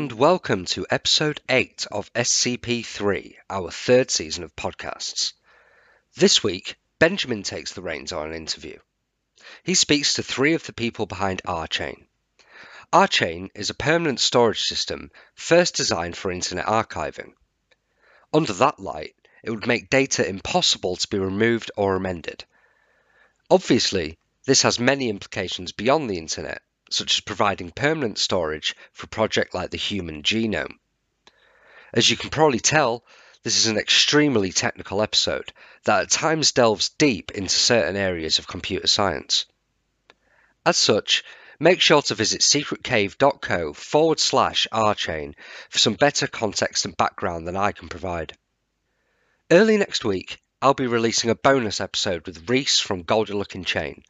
And welcome to episode 8 of SCP 3, our third season of podcasts. This week, Benjamin takes the reins on an interview. He speaks to three of the people behind Archain. Archain is a permanent storage system first designed for internet archiving. Under that light, it would make data impossible to be removed or amended. Obviously, this has many implications beyond the internet, such as providing permanent storage for a project like the human genome. As you can probably tell, this is an extremely technical episode that at times delves deep into certain areas of computer science. As such, make sure to visit secretcave.co forward slash rchain for some better context and background than I can provide. Early next week, I'll be releasing a bonus episode with Reese from Goldie Lookin Chain,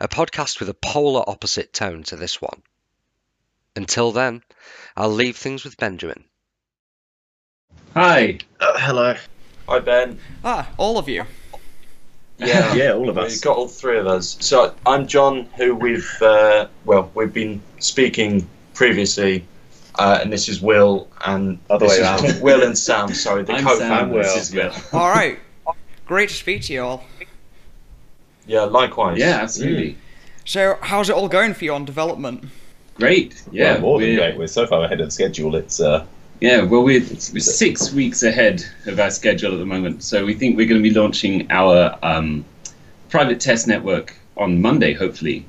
a podcast with a polar opposite tone to this one. Until then, I'll leave things with Benjamin. Hi. Uh, hello. Hi Ben. Ah, all of you. Yeah, Yeah, all of us. We've got all three of us. So I'm John, who we've uh, well we've been speaking previously, uh, and this is Will and Other this way is around. Will and Sam. Sorry, the I'm co-founders. Sam. This is Will. All right. Great to speak to you all. Yeah, likewise. Yeah, absolutely. So, how's it all going for you on development? Great. Yeah. Well, more than we're- great. We're so far ahead of schedule. It's uh, Yeah, well, we're, we're six weeks ahead of our schedule at the moment, so we think we're going to be launching our um, private test network on Monday, hopefully,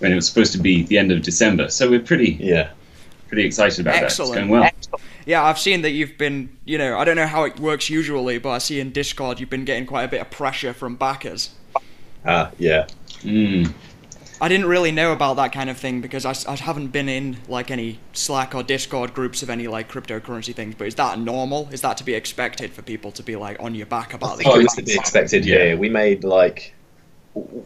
when it was supposed to be the end of December. So we're pretty yeah. pretty excited about Excellent. that. It's going well. Yeah, I've seen that you've been, you know, I don't know how it works usually, but I see in Discord you've been getting quite a bit of pressure from backers. Ah, yeah. Mm. I didn't really know about that kind of thing because I haven't been in like any Slack or Discord groups of any like cryptocurrency things. But is that normal? Is that to be expected for people to be like on your back about think this? it was to be expected. Yeah. Yeah. we made like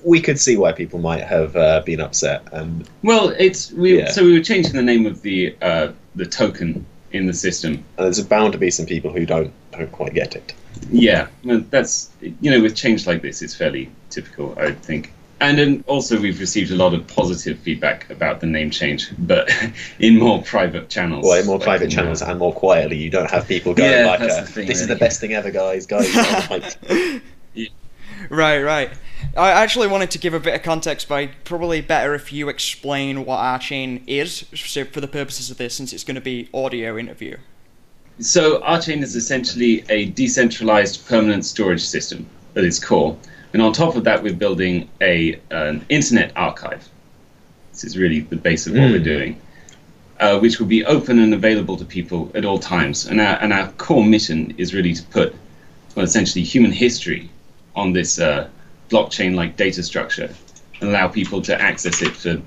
we could see why people might have uh, been upset, and Well, it's we Yeah. so we were changing the name of the uh, the token in the system. And there's bound to be some people who don't don't quite get it. Yeah, that's you know with change like this, it's fairly typical, I would think. And then also we've received a lot of positive feedback about the name change, but in more private channels. Well, in more like private in, channels uh, and more quietly, you don't have people going Yeah, like, uh, thing, "This is the best thing ever, guys, guys." I'm. Right, right. I actually wanted to give a bit of context, but probably better if you explain what Archain is, so for the purposes of this, since it's going to be audio interview. So Archain is essentially a decentralized permanent storage system at its core, and on top of that, we're building a an internet archive. This is really the base of what Mm. we're doing, uh, which will be open and available to people at all times. And our and our core mission is really to put, well, essentially human history on this uh, blockchain-like data structure, and allow people to access it for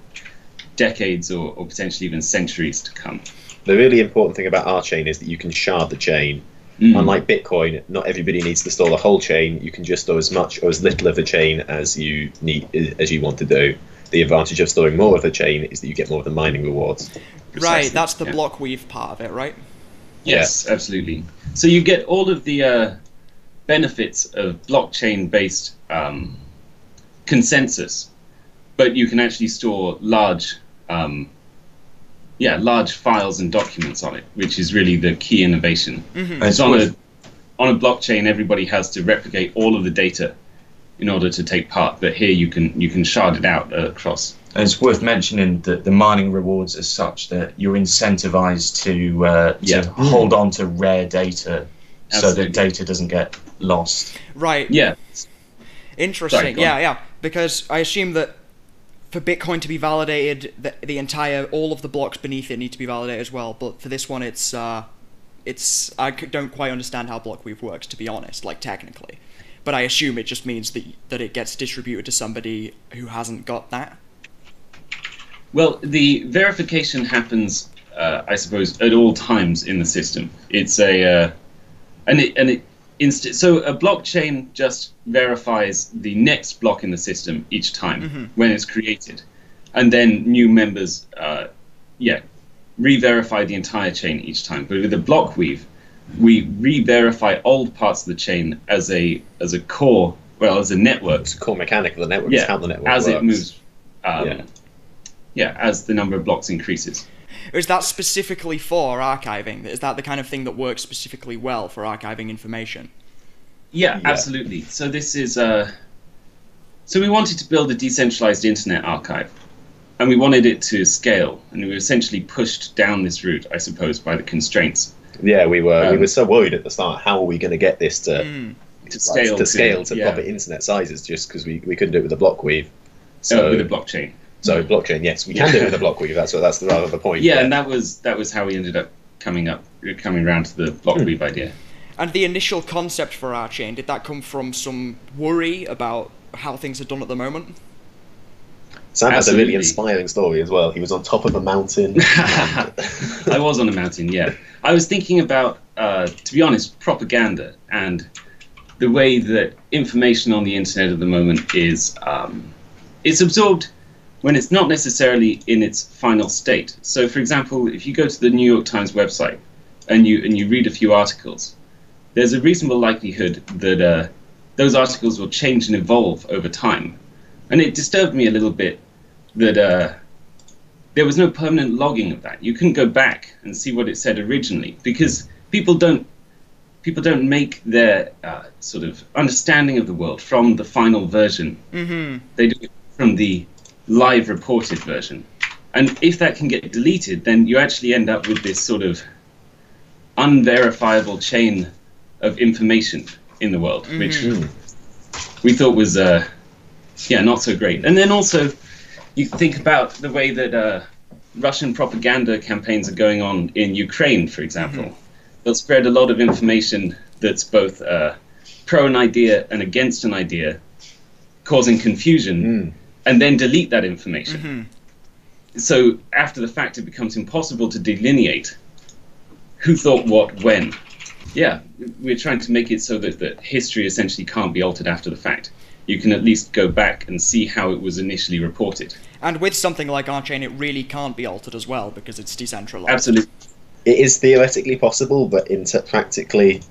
decades or, or potentially even centuries to come. the really important thing about Archain is that you can shard the chain. Mm. Unlike Bitcoin, not everybody needs to store the whole chain. You can just store as much or as little of the chain as you need as you want to do. The advantage of storing more of the chain is that you get more of the mining rewards. Right, that's the yeah. block weave part of it, right? Yes, absolutely. So you get all of the uh, benefits of blockchain-based um, consensus, but you can actually store large, um, yeah, large files and documents on it, which is really the key innovation. Mm-hmm. It's on a on a blockchain, everybody has to replicate all of the data in order to take part, but here you can you can shard it out uh, across. And it's worth mentioning that the mining rewards are such that you're incentivized to uh, Yeah. to hold on to rare data so that data doesn't get lost. Right. Yeah, Interesting. Sorry, yeah, on. yeah. Because I assume that for Bitcoin to be validated, the, the entire all of the blocks beneath it need to be validated as well. But for this one, it's uh, it's I don't quite understand how Blockweave works to be honest, like technically. But I assume it just means that that it gets distributed to somebody who hasn't got that. Well, the verification happens, uh, I suppose, at all times in the system. It's a, uh, and it and it inst- so a blockchain just verifies the next block in the system each time when it's created, and then new members, uh, yeah, re-verify the entire chain each time. But with a block weave, we re-verify old parts of the chain as a as a core, well, as a network It's a core mechanic of the network. yeah, It's how the network as works. it moves. Um, Yeah. yeah. as the number of blocks increases. Is that specifically for archiving? Is that the kind of thing that works specifically well for archiving information? Yeah, Yeah. absolutely. So this is uh, so we wanted to build a decentralized internet archive, and we wanted it to scale, and we were essentially pushed down this route, I suppose, by the constraints Yeah, we were we Um, were so worried at the start. How are we going to get this to Mm. to like, scale to scale to yeah, proper internet sizes? Just because we, we couldn't do it with the block weave. so So with a blockchain. So blockchain, yes, we can do it with the block weave. That's what that's the rather the point. Yeah, but- and that was that was how we ended up coming up coming around to the block Hmm. weave idea. And the initial concept for Archain, did that come from some worry about how things are done at the moment? Sam has a really inspiring story as well. He was on top of a mountain. I was on a mountain, yeah. I was thinking about, uh, to be honest, propaganda and the way that information on the internet at the moment is um, it's absorbed when it's not necessarily in its final state. So, for example, if you go to the New York Times website and you and you read a few articles, there's a reasonable likelihood that uh, those articles will change and evolve over time. And it disturbed me a little bit that uh, there was no permanent logging of that. You couldn't go back and see what it said originally because people don't people don't make their uh, sort of understanding of the world from the final version. Mm-hmm. They do it from the live reported version. And if that can get deleted, then you actually end up with this sort of unverifiable chain of information in the world, which Mm. we thought was uh, yeah not so great. And then also you think about the way that uh, Russian propaganda campaigns are going on in Ukraine, for example. They'll spread a lot of information that's both uh, pro an idea and against an idea, causing confusion, Mm. And then delete that information. Mm-hmm. So after the fact, it becomes impossible to delineate who thought what when. Yeah, we're trying to make it so that, that history essentially can't be altered after the fact. You can at least go back and see how it was initially reported. And with something like Archain, it really can't be altered as well because it's decentralized. Absolutely. It is theoretically possible, but inter- practically,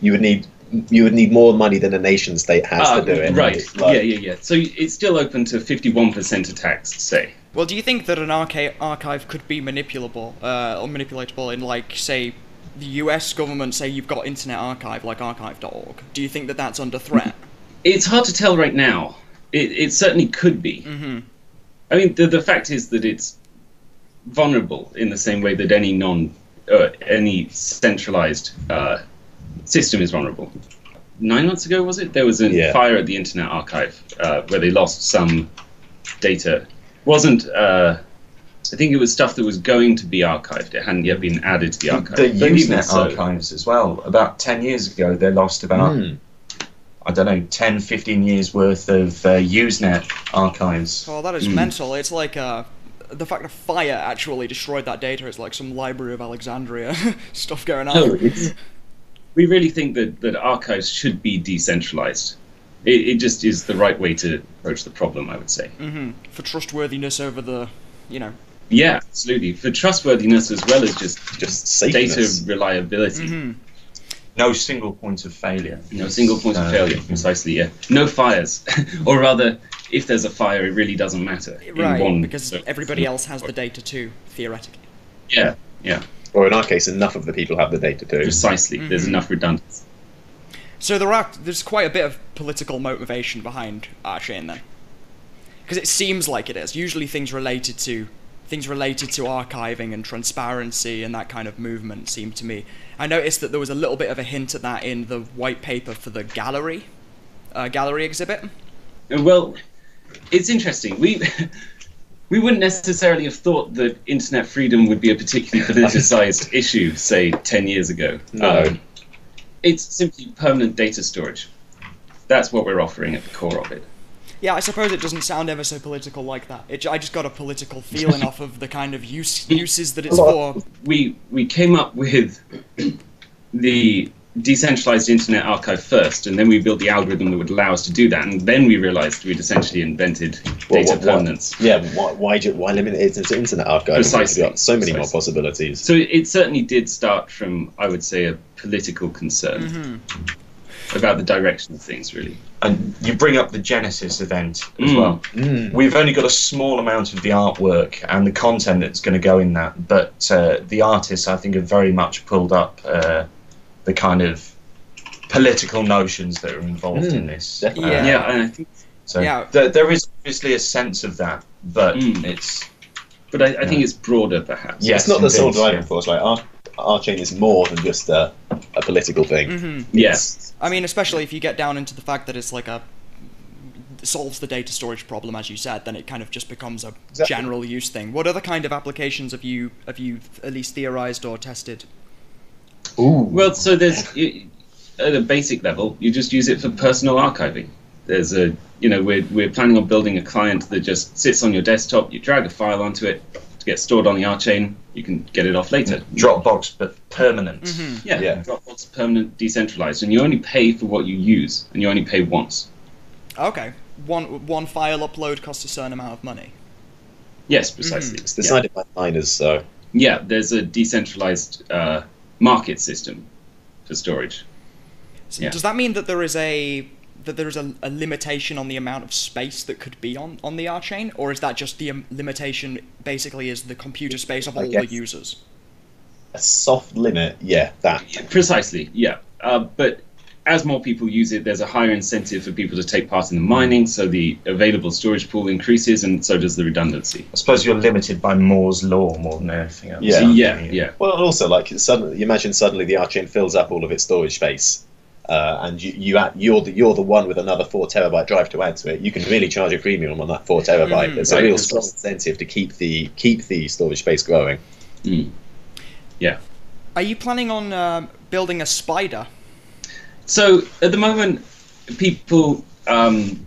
you would need you would need more money than a nation state has Ah, to do it. Right. Like- yeah, yeah, yeah. So it's still open to 51% attacks, say. Well, do you think that an archi- archive could be manipulable, uh, or manipulatable in, like, say, the U.S. government say you've got Internet Archive, like archive.org? Do you think that that's under threat? It's hard to tell right now. It, it certainly could be. Mm-hmm. I mean, the, the fact is that it's vulnerable in the same way that any non, uh, any centralized uh, system is vulnerable. Nine months ago, was it? There was a Yeah. fire at the Internet Archive uh, where they lost some data. wasn't uh, I think it was stuff that was going to be archived. It hadn't yet been added to the archive. The But Usenet so- archives as well. About 10 years ago, they lost about, Mm. I don't know, 10, 15 years worth of uh, Usenet archives. Oh, that is Hmm. mental. It's like, uh, the fact of fire actually destroyed that data is like some Library of Alexandria stuff going on. No, it's, we really think that, that archives should be decentralized. It, it just is the right way to approach the problem, I would say. hmm For trustworthiness over the, you know. Yeah, absolutely. For trustworthiness as well as just Just data safeness. reliability. hmm No single point of failure. No single point of failure, precisely, yeah. No fires. or rather, if there's a fire, it really doesn't matter. in Right, one because sort of- everybody else has the data too, theoretically. Yeah, yeah, Or in our case, enough of the people have the data too. precisely. There's Mhm. enough redundancy. So there are there's quite a bit of political motivation behind Archain then, because it seems like it is. Usually things related to things related to archiving and transparency and that kind of movement seem to me. I noticed that there was a little bit of a hint at that in the white paper for the gallery, uh, gallery exhibit. Well, it's interesting. We we wouldn't necessarily have thought that internet freedom would be a particularly politicized issue, say, ten years ago. No. Um, it's simply permanent data storage. That's what we're offering at the core of it. Yeah, I suppose it doesn't sound ever so political like that. It, I just got a political feeling off of the kind of use, uses that it's for. We we came up with the decentralized internet archive first, and then we built the algorithm that would allow us to do that, and then we realized we'd essentially invented Well, data what- what- permanence. Yeah, why, why, ju- why limit it to internet archive? Precisely, got so many more possibilities. So it certainly did start from, I would say, a political concern. Mhm. about the direction of things, really. And you bring up the Genesis event as Mm. well. Mm. We've only got a small amount of the artwork and the content that's going to go in that, but uh, the artists, I think, have very much pulled up uh, the kind of political notions that are involved in Mm, this. definitely. Yeah. Yeah, and I think, So Yeah. there, there is obviously a sense of that, but Mm. it's but I, I think it's broader, perhaps. Yes, it's not the sole driving yeah. force. Like our, our chain is more than just a, a political thing. hmm Yes. I mean, especially if you get down into the fact that it's like a solves the data storage problem, as you said, then it kind of just becomes a Exactly. general use thing. What other kind of applications have you have you at least theorized or tested? Ooh. Well, so there's at a basic level, you just use it for personal archiving. There's a, you know, we're we're planning on building a client that just sits on your desktop. You drag a file onto it to get stored on the Archain. You can get it off later. Dropbox, but permanent. Mm-hmm. Yeah, Yeah. Dropbox permanent decentralized, and you only pay for what you use, and you only pay once. Okay, one one file upload costs a certain amount of money. Yes, precisely. It's Yeah. decided by miners, so Yeah, there's a decentralized uh, market system for storage. So Yeah. Does that mean that there is a that there is a, a limitation on the amount of space that could be on, on the Archain, or is that just the um, limitation basically is the computer space of I all the users? a soft limit. Yeah, that. Precisely, yeah. Uh, but as more people use it, there's a higher incentive for people to take part in the mining, so the available storage pool increases, and so does the redundancy. I suppose you're limited by Moore's law more than anything else. Yeah. So, yeah, yeah. Well, also like suddenly, you imagine suddenly the Archain fills up all of its storage space, uh, and you you add, you're the you're the one with another four terabyte drive to add to it. You can really charge a premium on that four terabyte. Mm, There's right. a real strong incentive to keep the keep the storage space growing. Mm. Yeah. Are you planning on uh, building a spider? So at the moment, people um,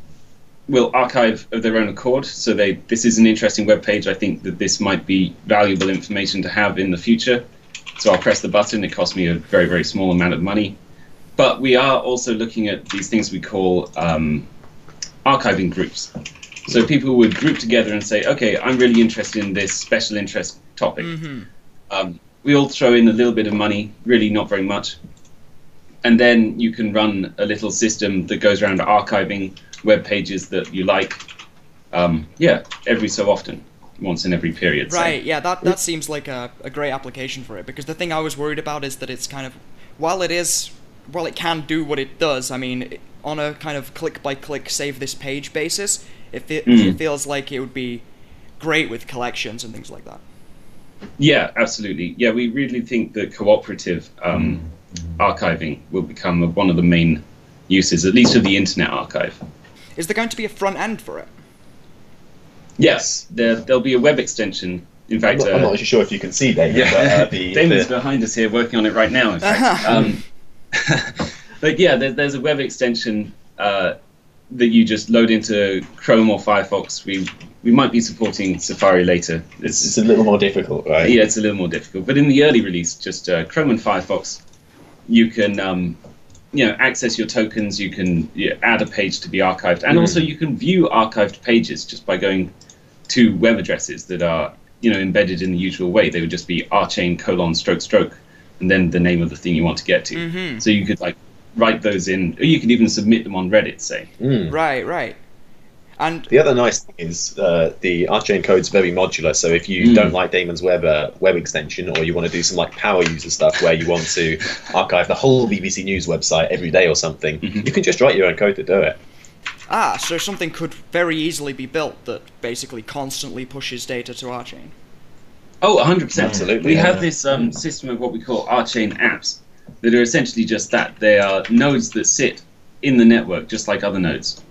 will archive of their own accord. So they this is an interesting web page. I think that this might be valuable information to have in the future. So I'll press the button. It costs me a very very small amount of money. But we are also looking at these things we call um, archiving groups. So people would group together and say, okay, I'm really interested in this special interest topic. Mm-hmm. Um, we all throw in a little bit of money, really not very much. And then you can run a little system that goes around archiving web pages that you like. Um, yeah, every so often, once in every period. Right, yeah, that, that seems like a, a great application for it because the thing I was worried about is that it's kind of, while it is, while it can do what it does, I mean, on a kind of click by click save this page basis, it, fe- Mm. it feels like it would be great with collections and things like that. Yeah, absolutely. Yeah, we really think that cooperative um, archiving will become one of the main uses, at least of the Internet Archive. Is there going to be a front end for it? Yes, there, there'll be a web extension. In I'm fact, not, uh, I'm not actually sure if you can see David, Yeah, but uh, the, Damon's the behind us here working on it right now. In fact, um, but yeah, there, there's a web extension uh, that you just load into Chrome or Firefox. We we might be supporting Safari later. it's, It's, it's a little more difficult, right? yeah, it's a little more difficult. But in the early release, just uh, Chrome and Firefox, you can um, you know access your tokens. You can yeah, add a page to be archived, and Mm. also you can view archived pages just by going to web addresses that are you know embedded in the usual way. They would just be archain colon stroke stroke, and then the name of the thing you want to get to. Mm-hmm. So you could like write those in, or you could even submit them on Reddit, say. Mm. Right, right. And The other nice thing is uh, the Archain code's very modular. So if you Mm. don't like Damon's web uh, web extension, or you want to do some like power user stuff where you want to archive the whole BBC News website every day or something, Mhm. you can just write your own code to do it. ah, so something could very easily be built that basically constantly pushes data to Archain. Oh, 100%. Absolutely, We yeah. have this um, system of what we call Archain apps that are essentially just that. They are nodes that sit in the network, just like other nodes.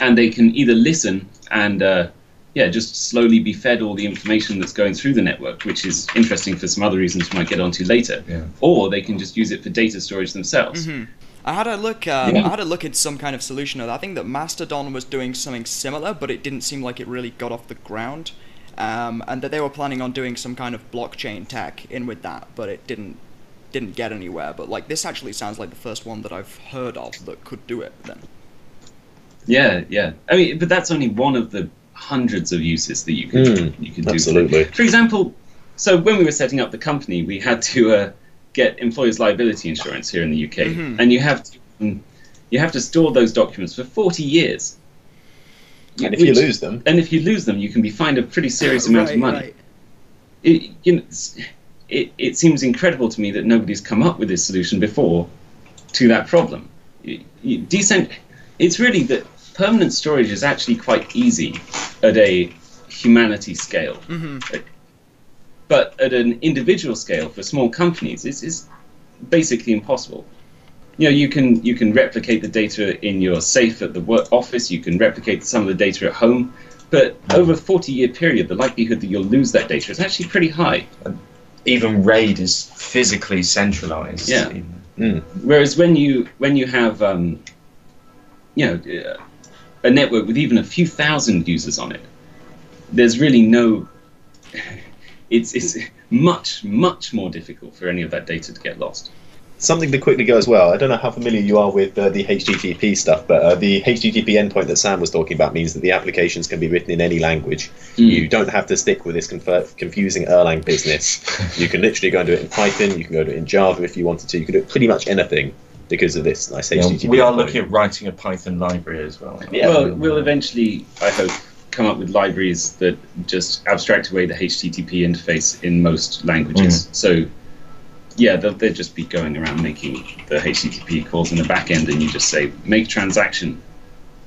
And they can either listen and, uh, yeah, just slowly be fed all the information that's going through the network, which is interesting for some other reasons we might get onto later. Yeah. Or they can just use it for data storage themselves. hmm I had a look. Um, Yeah. I had a look at some kind of solution. of that. I think that Mastodon was doing something similar, but it didn't seem like it really got off the ground. Um, and that they were planning on doing some kind of blockchain tech in with that, but it didn't didn't get anywhere. But like this actually sounds like the first one that I've heard of that could do it. Then. Yeah, yeah. I mean, but that's only one of the hundreds of uses that you can Mm, you could do. absolutely. For example, so when we were setting up the company, we had to uh, get employers' liability insurance here in the UK, Mhm. and you have to and you have to store those documents for 40 years. And if you lose them, and if you lose them, you can be fined a pretty serious amount Right, of money. right. It, you know, it, it seems incredible to me that nobody's come up with this solution before to that problem. You- you- decent, it's really that permanent storage is actually quite easy at a humanity scale. Mhm. But at an individual scale for small companies, it's, it's basically impossible. You know, you can you can replicate the data in your safe at the work office. You can replicate some of the data at home, but over a forty-year period, the likelihood that you'll lose that data is actually pretty high. Even RAID is physically centralized. Yeah. mm, Whereas when you when you have um, you know uh, a network with even a few thousand users on it, there's really no. It's it's much much more difficult for any of that data to get lost. something to quickly go as well. I don't know how familiar you are with uh, the HTTP stuff, but uh, the HTTP endpoint that Sam was talking about means that the applications can be written in any language. Mm. You don't have to stick with this confer- confusing Erlang business. you can literally go and do it in Python. You can go do it in Java if you wanted to. You can do pretty much anything because of this nice Yeah, HTTP. we are endpoint. looking at writing a Python library as well. Yeah. well, we'll eventually, I hope, come up with libraries that just abstract away the HTTP interface in most languages. So, yeah, they'll, they'll just be going around making the HTTP calls in the back end, and you just say make transaction.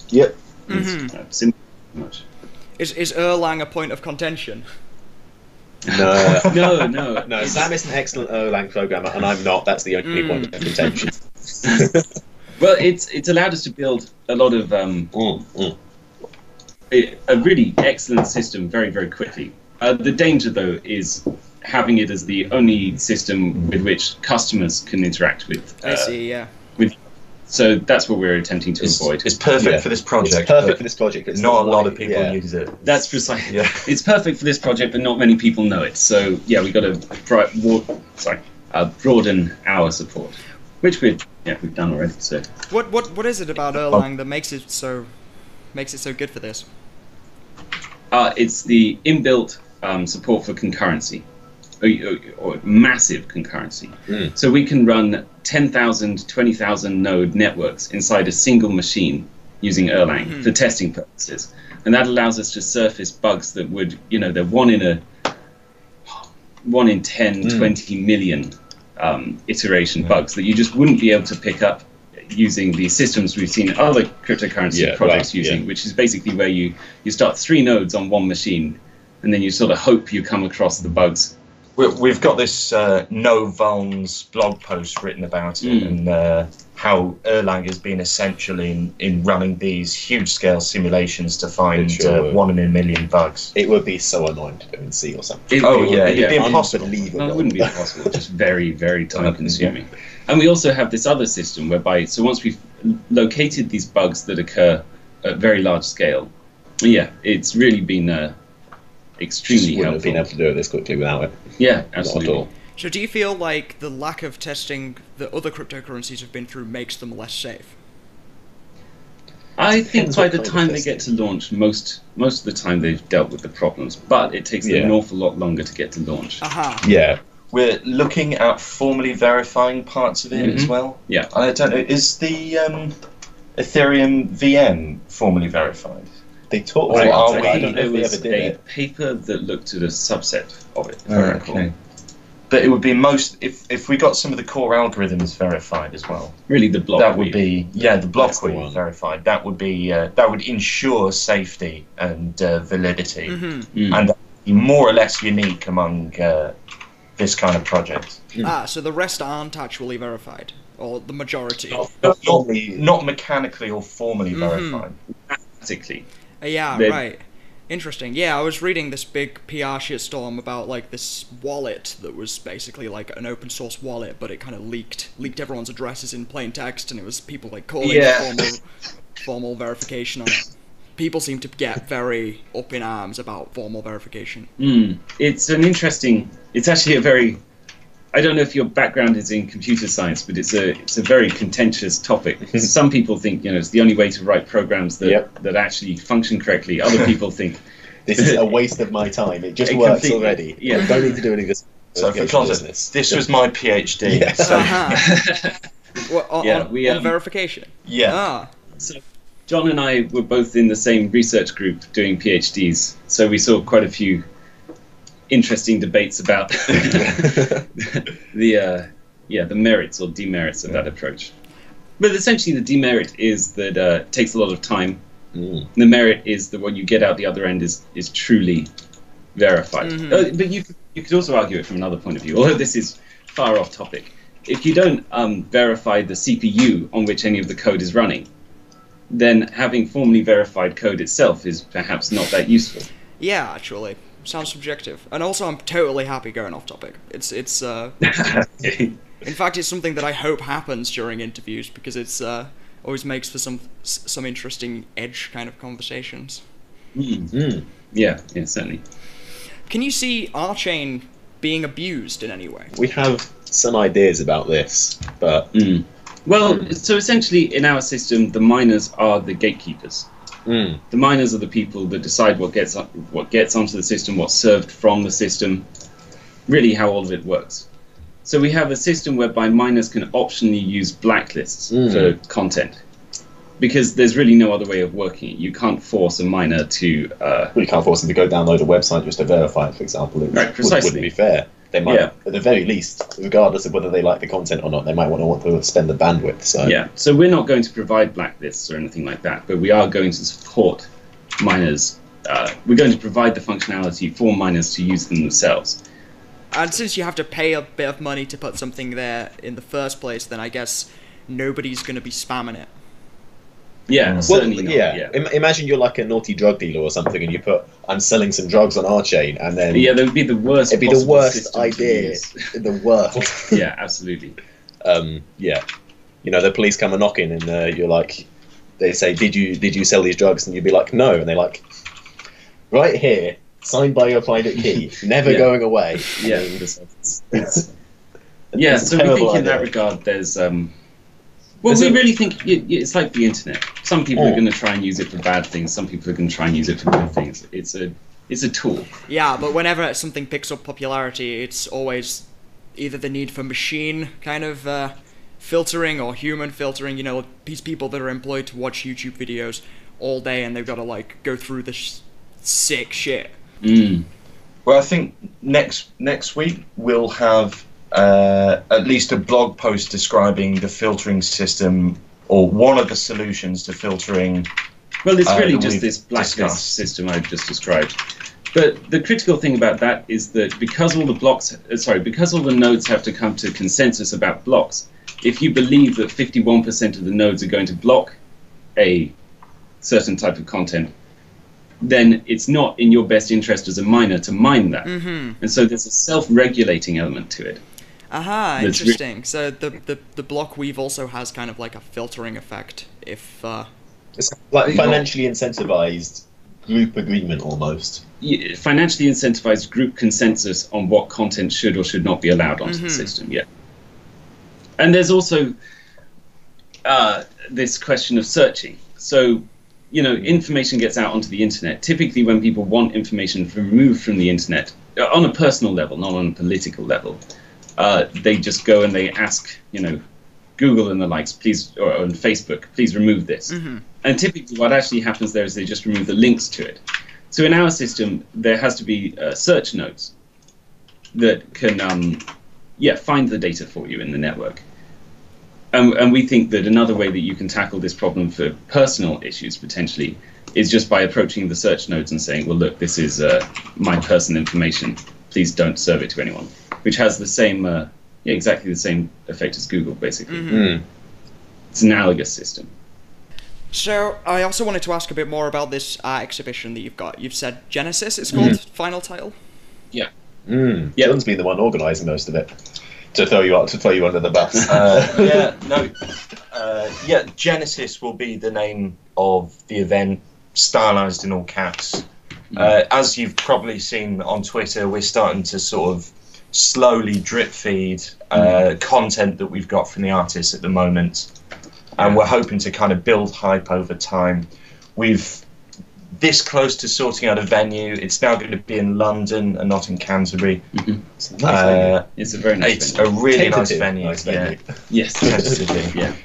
Yep. It's Mhm. uh, simple. Much. Is is Erlang a point of contention? No. No, no, No, Sam is an excellent Erlang programmer, and I'm not. That's the only Mm. point of contention. Well, it's it's allowed us to build a lot of um, Mm, mm. a, a really excellent system very very quickly. Uh, the danger though is having it as the only system with which customers can interact with. I uh, see. Yeah. So that's what we're attempting to It's, avoid. it's perfect Yeah. for this project. It's perfect for this project. It's not a lot of people yeah. use it. That's precisely. Yeah. It's perfect for this project, but not many people know it. So yeah, we've got to bri- wa- sorry, uh, broaden our support, which we yeah we've done already. So What what what is it about Erlang that makes it so makes it so good for this? uh, it's the inbuilt um, support for concurrency, or, massive concurrency. Mm. So we can run 10,000, 20,000 node networks inside a single machine using Erlang for testing purposes. And that allows us to surface bugs that would, you know, they're one in a one in 10, Mm. 20 million um, iteration bugs that you just wouldn't be able to pick up using the systems we've seen other cryptocurrency Yeah, projects right, using, yeah. which is basically where you, you start three nodes on one machine and then you sort of hope you come across the bugs. We- We've got this uh, No Vulns blog post written about it Mm. and uh, how Erlang has been essential in, in running these huge scale simulations to find sure uh, one in a million bugs. It would be so annoying to do in C or something. It- Oh, it would- yeah, it'd be impossible. Unbelievable. No, it It wouldn't be impossible. just very, very time consuming. And we also have this other system whereby, so once we've located these bugs that occur at very large scale, yeah, it's really been uh, Just extremely wouldn't have been able to do it this quickly without it. Yeah, at absolutely. all. So do you feel like the lack of testing that other cryptocurrencies have been through makes them less safe? I think by the time they get to launch, most most of the time they've dealt with the problems, but it takes them Yeah. an awful lot longer to get to launch. Aha. Yeah. We're looking at formally verifying parts of it as Mhm. well. Yeah. I don't know, is the um, Ethereum VM formally verified? They talked Right, about are it, we- I I don't know there if they was ever did a it. paper that looked at a subset of it. if I Oh, recall. okay. But it would be most if if we got some of the core algorithms verified as well. Really, the block. that would be yeah the block That's the verified. That would be uh, that would ensure safety and uh, validity, hmm Mm. and be more or less unique among uh, this kind of project. Ah, so the rest aren't actually verified, or the majority. Not- Not, not, mechanically or formally Mhm. verified. Mathematically. Yeah, They- right. Interesting. Yeah, I was reading this big PR shitstorm about like this wallet that was basically like an open source wallet, but it kind of leaked leaked everyone's addresses in plain text, and it was people like calling Yeah. for formal formal verification on it. People seem to get very up in arms about formal verification. Mm. It's an interesting. It's actually a very. I don't know if your background is in computer science, but it's a it's a very contentious topic. Because Some people think you know it's the only way to write programs that Yep. that actually function correctly. Other people think This is a waste of my time. It just It works already. yeah. I don't need to do any of this. So for investigation context, business. this was my PhD. Yeah. So Uh-huh. Well, on, Yeah, on, we, on um, verification. Yeah. Ah, So John and I were both in the same research group doing PhDs, so we saw quite a few interesting debates about the uh, yeah the merits or demerits of that approach. But essentially, the demerit is that uh, it takes a lot of time. Mm. The merit is that what you get out the other end is is truly verified. Uh, but you could- you could also argue it from another point of view, although this is far off topic. If you don't um, verify the CPU on which any of the code is running, then having formally verified code itself is perhaps not that useful. yeah, actually, sounds subjective. And also, I'm totally happy going off topic. It's it's uh, in fact, it's something that I hope happens during interviews because it's uh, always makes for some some interesting edge kind of conversations. Mm. Mm. Yeah, yeah, certainly. Can you see Archain being abused in any way? We have some ideas about this, but Mm. Well, so essentially, in our system, the miners are the gatekeepers. Mm, The miners are the people that decide what gets what gets onto the system, what's served from the system, really how all of it works. So we have a system whereby miners can optionally use blacklists Mm. for content, because there's really no other way of working it. You can't force a miner to. Uh, we can't force them to go download a website just to verify it, for example. It Right, would- precisely. wouldn't be fair. They might, Yeah. at the very least, regardless of whether they like the content or not, they might want to want to spend the bandwidth. So Yeah, so we're not going to provide blacklists or anything like that, but we are going to support miners. Uh, we're going to provide the functionality for miners to use them themselves. And since you have to pay a bit of money to put something there in the first place, then I guess nobody's going to be spamming it. Yeah, Well, certainly not. yeah. Yeah. Im- imagine you're like a naughty drug dealer or something, and you put "I'm selling some drugs on Archain," and then yeah, that would be the worst. it'd be the worst idea in the world. yeah, absolutely. um, yeah, you know, the police come a knocking, and uh, you're like, they say, "Did you did you sell these drugs?" And you'd be like, "No," and they're like, "Right here, signed by your private key, never Yeah. going away." I Yeah, mean, it's, it's- yeah. So we think in that regard, there's. Um, well, we a- really think y- y- it's like the internet. Some people are Oh. going to try and use it for bad things. Some people are going to try and use it for good things. It's a it's a tool. Yeah, but whenever something picks up popularity, it's always either the need for machine kind of uh, filtering or human filtering. You know, these people that are employed to watch YouTube videos all day and they've got to like go through this sick shit. Mm. Well, I think next next week we'll have uh, at least a blog post describing the filtering system or one of the solutions to filtering. Well, it's uh, really that just this blacklist discussed. system I've just described. But the critical thing about that is that because all the blocks, uh, sorry, because all the nodes have to come to consensus about blocks, if you believe that 51% of the nodes are going to block a certain type of content, then it's not in your best interest as a miner to mine that. Mm-hmm. And so there's a self-regulating element to it. Aha, That's re- interesting. so the, the the block weave also has kind of like a filtering effect. If uh, It's like financially incentivized group agreement almost. y- financially incentivized group consensus on what content should or should not be allowed onto the Mhm. system. Yeah. And there's also uh, this question of searching. So, you know, information gets out onto the internet. Typically, when people want information removed from the internet, uh, on a personal level, not on a political level, uh, they just go and they ask, you know, Google and the likes, please, or on Facebook, please remove this. Mhm. And typically, what actually happens there is they just remove the links to it. So in our system, there has to be uh, search nodes that can, um, yeah, find the data for you in the network. And, and we think that another way that you can tackle this problem for personal issues potentially is just by approaching the search nodes and saying, well, look, this is uh, my personal information. Please don't serve it to anyone. Which has the same, uh, yeah, exactly the same effect as Google, basically. Mhm. Mm. It's an analogous system. so, I also wanted to ask a bit more about this uh, exhibition that you've got. You've said Genesis. It's called final title. Mm. Yeah. John's been the one organising most of it. To throw you out, to throw you under the bus. Uh, yeah, no, uh, yeah. Genesis will be the name of the event, stylized in all caps. Uh, as you've probably seen on Twitter, we're starting to sort of slowly drip feed uh, content that we've got from the artists at the moment, and we're hoping to kind of build hype over time. We've this close to sorting out a venue. It's now going to be in London and not in Canterbury. It's a nice venue. Uh, It's a very nice it's venue. a really nice venue. nice yeah, yes. tentatively. yeah.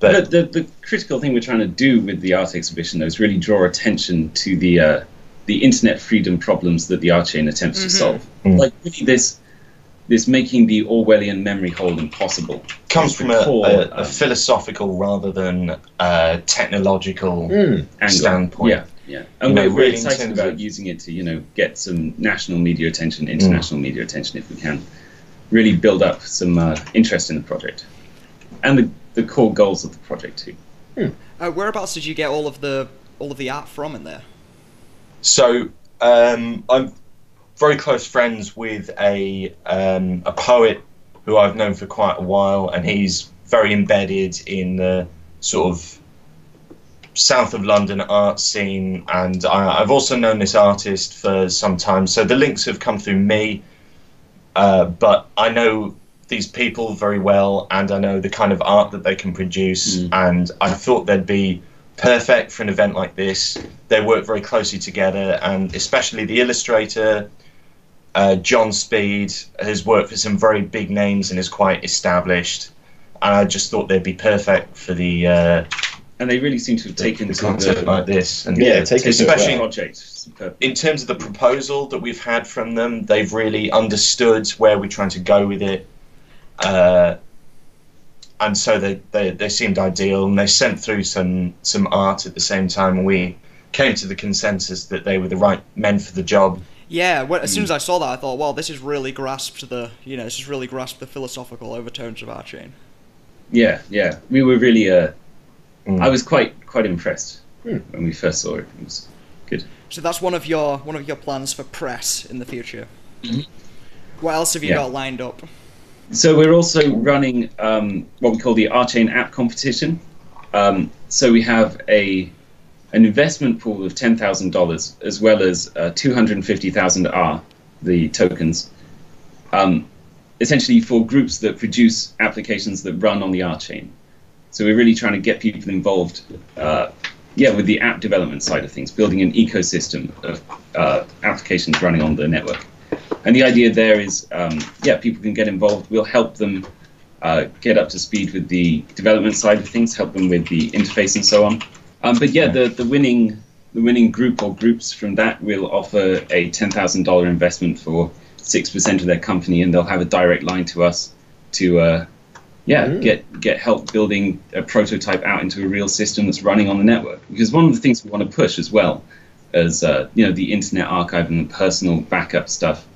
But But the, the critical thing we're trying to do with the art exhibition, though, is really draw attention to the uh, the internet freedom problems that the Archain attempts to solve. Mm. Like really this this making the Orwellian memory hole impossible comes from a, core, a, a um, philosophical rather than uh, technological. Mm. angle. standpoint. Yeah, yeah. And You we're, we're really excited terms about of- using it to you know get some national media attention, international media attention if we can. Really build up some uh, interest in the project and the the core goals of the project too. Uh, whereabouts did you get all of the all of the art from in there? So um, I'm very close friends with a um, a poet who I've known for quite a while, and he's very embedded in the sort of south of London art scene. And I, I've also known this artist for some time, so the links have come through me. Uh, but I know these people very well, and I know the kind of art that they can produce, Mm. and I thought they'd be perfect for an event like this. They work very closely together, and especially the illustrator, uh, John Speed, has worked for some very big names and is quite established. And I just thought they'd be perfect for the uh, And they really seem to have taken the to concept the, like this. And Yeah, take it especially well. project. Superb. in terms of the proposal that we've had from them, they've really understood where we're trying to go with it. Uh, and so they, they, they seemed ideal, and they sent through some, some art at the same time. And we came to the consensus that they were the right men for the job. Yeah, when, as soon as I saw that, I thought, well, this is really grasped the, you know, this has really grasped the philosophical overtones of Archain. Yeah, yeah. We were really. Uh, Mm. I was quite quite impressed Hmm. when we first saw it. It was good. So that's one of your one of your plans for press in the future. Mhm. What else have you Yeah. got lined up? So we're also running um, what we call the Archain app competition. Um, so we have a an investment pool of ten thousand dollars as well as uh, two hundred and fifty thousand R, the tokens. Um, essentially for groups that produce applications that run on the Archain. So we're really trying to get people involved, uh, yeah, with the app development side of things, building an ecosystem of uh, applications running on the network. And the idea there is, um, yeah, people can get involved. We'll help them uh, get up to speed with the development side of things, help them with the interface and so on. Um, but yeah, the, the winning the winning group or groups from that will offer a ten thousand dollar investment for six percent of their company, and they'll have a direct line to us to uh, yeah Mm. get get help building a prototype out into a real system that's running on the network. Because one of the things we want to push as well as uh, you know the Internet Archive and the personal backup stuff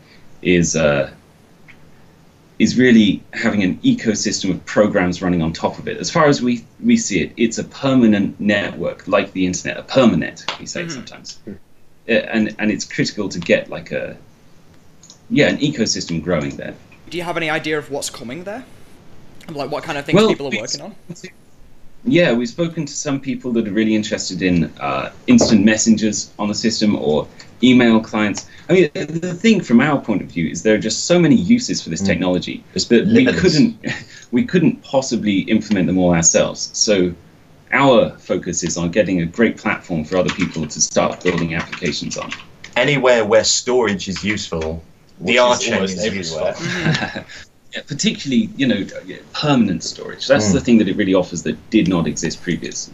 is uh, is really having an ecosystem of programs running on top of it. As far as we we see it, it's a permanent network, like the internet, a permanet we say Mhm. sometimes, Uh, and and it's critical to get like a yeah an ecosystem growing there. Do you have any idea of what's coming there? Like what kind of things Well, people are working on? Yeah, we've spoken to some people that are really interested in uh, instant messengers on the system or email clients. I mean, the thing from our point of view is there are just so many uses for this technology There's that we couldn't we couldn't possibly implement them all ourselves. So our focus is on getting a great platform for other people to start building applications on. Anywhere where storage is useful, Which the is Archain almost is useful. everywhere. Yeah, particularly, you know, permanent storage. That's Mm. the thing that it really offers that did not exist previously.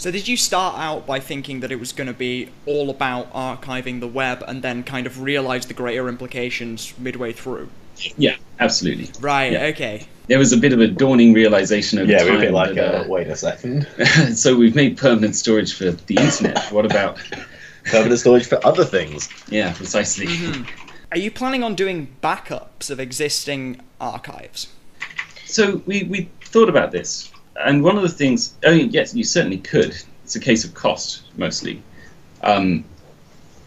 So did you start out by thinking that it was going to be all about archiving the web and then kind of realize the greater implications midway through? Yeah, absolutely. Right, Yeah. okay. There was a bit of a dawning realization over Yeah, time. we're a bit like, that, uh, wait a second. so we've made permanent storage for the internet. What about? Permanent storage for other things. Yeah, precisely. Are you planning on doing backups of existing archives? So we, we thought about this, and one of the things. Oh yes, you certainly could. It's a case of cost mostly, um,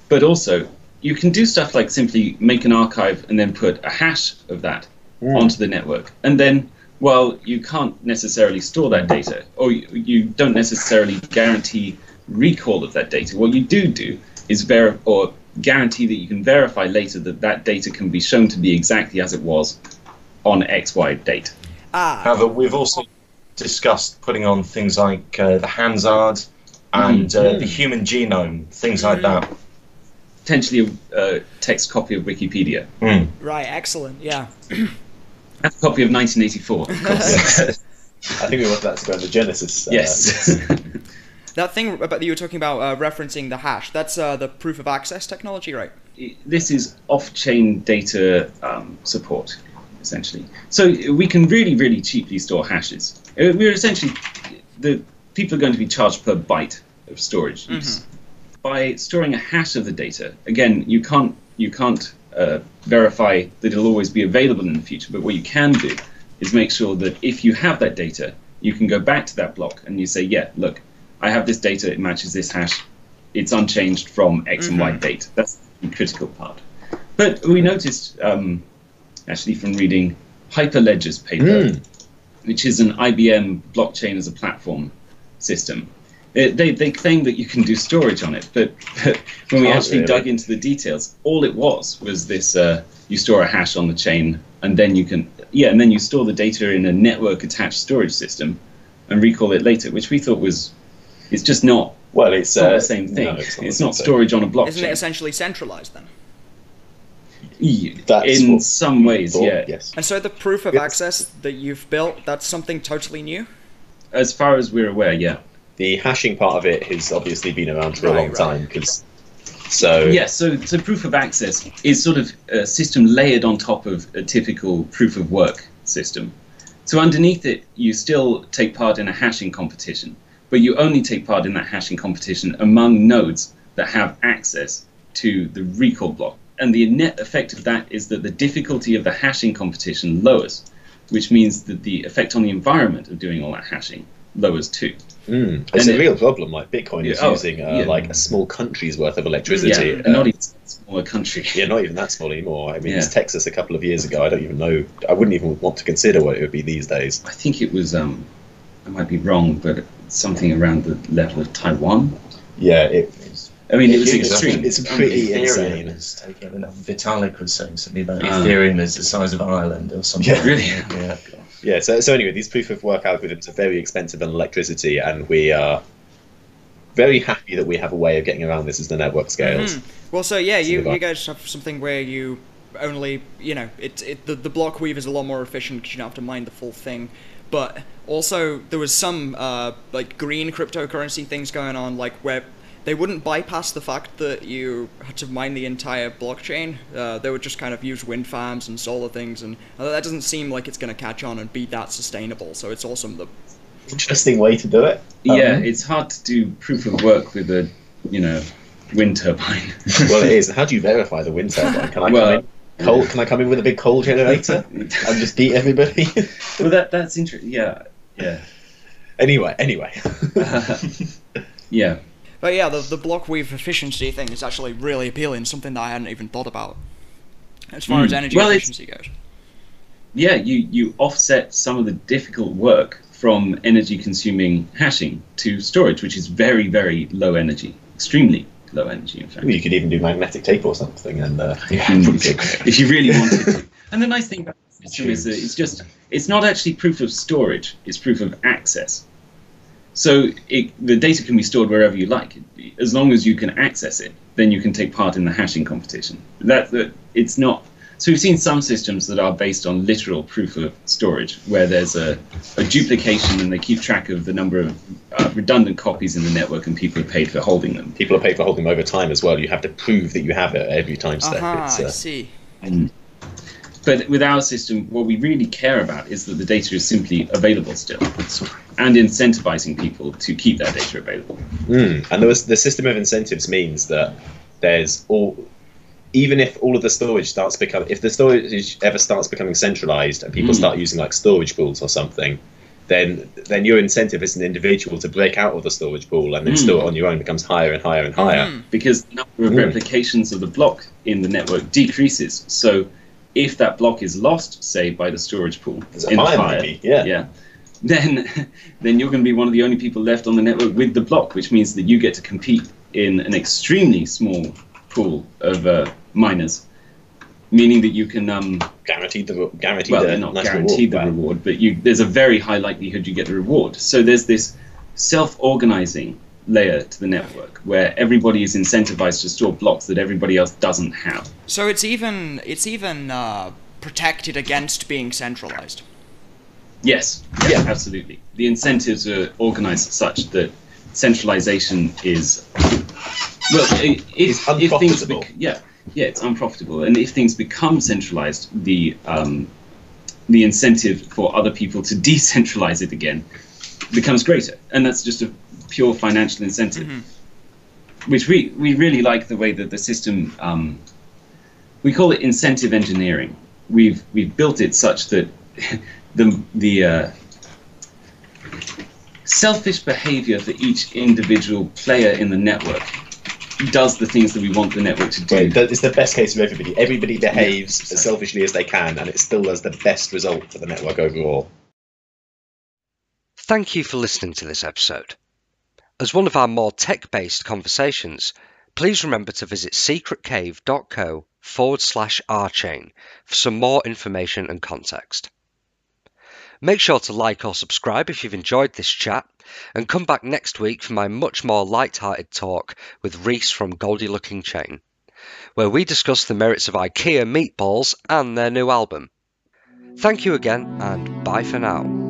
but also you can do stuff like simply make an archive and then put a hash of that onto the network, and then. Well, you can't necessarily store that data, or you, you don't necessarily guarantee recall of that data. What you do do is ver- or guarantee that you can verify later that that data can be shown to be exactly as it was on XY date. Ah, However, we've also discussed putting on things like uh, the Hansard and uh, Mm. the human genome, things like that. Potentially a uh, text copy of Wikipedia. Mm. Right, excellent. Yeah. A copy of 1984. Of course. I think we want that to go in the Genesis. uh, yes. That thing about that you were talking about uh, referencing the hash. That's uh, the proof of access technology, right? this is off-chain data um, support, essentially. So we can really, really cheaply store hashes. Uh, We're essentially the people are going to be charged per byte of storage use. By storing a hash of the data, again, you can't you can't uh, verify that it'll always be available in the future. But what you can do is make sure that if you have that data, you can go back to that block and you say, yeah, look, I have this data, it matches this hash, it's unchanged from X and Y date. That's the critical part. But we noticed, um, actually, from reading Hyperledger's paper, Mm. which is an IBM blockchain as a platform system. They, they, they claim that you can do storage on it, but, but when we Can't actually really. dug into the details, all it was was this: uh, you store a hash on the chain, and then you can, yeah, and then you store the data in a network-attached storage system, and recall it later, which we thought was, it's just not, Well, it's it's not uh, the same thing. no, it's, the not, same thing. storage on a blockchain. Isn't it essentially centralized then? Yeah, That's in some ways, Thought, yeah. Yes. And so the proof of Yes. access that you've built, that's something totally new? As far as we're aware, yeah. The hashing part of it has obviously been around for a long right. time because. So Yeah, so, so proof of access is sort of a system layered on top of a typical proof of work system. So underneath it, you still take part in a hashing competition, but you only take part in that hashing competition among nodes that have access to the recall block. And the net effect of that is that the difficulty of the hashing competition lowers, which means that the effect on the environment of doing all that hashing lowers too. Mm, it's And a it- real problem. Like Bitcoin is Yeah, oh, using uh, yeah. like a small country's worth of electricity. Yeah, uh, not even a smaller country. yeah, not even that small anymore. I mean, it's Yeah. Texas a couple of years ago. I don't even know. I wouldn't even want to consider what it would be these days. I think it was, um, I might be wrong, but something around the level of Taiwan. Yeah, it, I mean, it was It's- extreme. It's pretty Ethereum insane. is taking. I mean, Vitalik was saying something about Ah. Ethereum is the size of Ireland or something. Yeah. Really? Yeah. Yeah. So, so anyway, these proof of work algorithms are very expensive on electricity, and we are very happy that we have a way of getting around this as the network scales. Hmm. Well, so yeah, you, you guys have something where you only, you know, it, it the, the block weave is a lot more efficient because you don't have to mine the full thing. But also, there was some uh, like green cryptocurrency things going on, like where they wouldn't bypass the fact that you had to mine the entire blockchain. Uh, they would just kind of use wind farms and solar things, and uh, that doesn't seem like it's going to catch on and be that sustainable. So it's awesome that Interesting way to do it. Yeah, Um, it's hard to do proof of work with a, you know, wind turbine. well, it is. How do you verify the wind turbine? Can I Well- come in? Coal, can I come in with a big coal generator and just beat everybody? well, that that's interesting. Yeah, yeah, anyway, anyway. yeah. But yeah, the, the block weave efficiency thing is actually really appealing, something that I hadn't even thought about. As far Mm. as energy Well, efficiency goes. Yeah, you, you offset some of the difficult work from energy consuming hashing to storage, which is very, very low energy, extremely low energy, in fact. you could even do magnetic tape or something, and uh, Mm. if you really wanted to. And the nice thing about the system is that it's just it's not actually proof of storage; it's proof of access. So it, the data can be stored wherever you like, as long as you can access it. Then you can take part in the hashing competition. That, that it's not. So we've seen some systems that are based on literal proof of storage, where there's a, a duplication and they keep track of the number of uh, redundant copies in the network, and people are paid for holding them. people are paid for holding them over time as well. You have to prove that you have it every time step. Aha, It's, I uh, see. But with our system, what we really care about is that the data is simply available still, and incentivizing people to keep that data available. Mm. And there was, the system of incentives means that there's all, even if all of the storage starts becoming, if the storage ever starts becoming centralized and people Mm. start using like storage pools or something, then then your incentive as an individual to break out of the storage pool and then Mm. store it on your own becomes higher and higher and higher. Mhm. because the number of Mm. replications of the block in the network decreases. So if that block is lost, say by the storage pool a in fire, maybe, yeah. yeah, then then you're going to be one of the only people left on the network with the block, which means that you get to compete in an extremely small pool of uh, miners, meaning that you can. Um, Guaranteed the guaranteed well, the not guaranteed the reward. reward, but you, there's a very high likelihood you get the reward. So there's this self-organizing layer to the network where everybody is incentivized to store blocks that everybody else doesn't have. So it's even it's even uh, protected against being centralized. Yes, yeah, absolutely. The incentives are organized such that centralization is well, i- if, It's if things unprofitable. bec- yeah, yeah, it's unprofitable, and if things become centralized, the um, the incentive for other people to decentralize it again becomes greater, and that's just a pure financial incentive. Which we we really like the way that the system um, we call it incentive engineering. We've we've built it such that the the uh, selfish behavior for each individual player in the network does the things that we want the network to do. Right, It's the best case of everybody. Everybody behaves precisely. as selfishly as they can, and it still has the best result for the network overall. Thank you for listening to this episode. As one of our more tech based conversations, please remember to visit secretcave.co forward slash archain for some more information and context. Make sure to like or subscribe if you've enjoyed this chat, and come back next week for my much more light-hearted talk with Reese from Goldie Lookin Chain, where we discuss the merits of IKEA meatballs and their new album. Thank you again, and bye for now.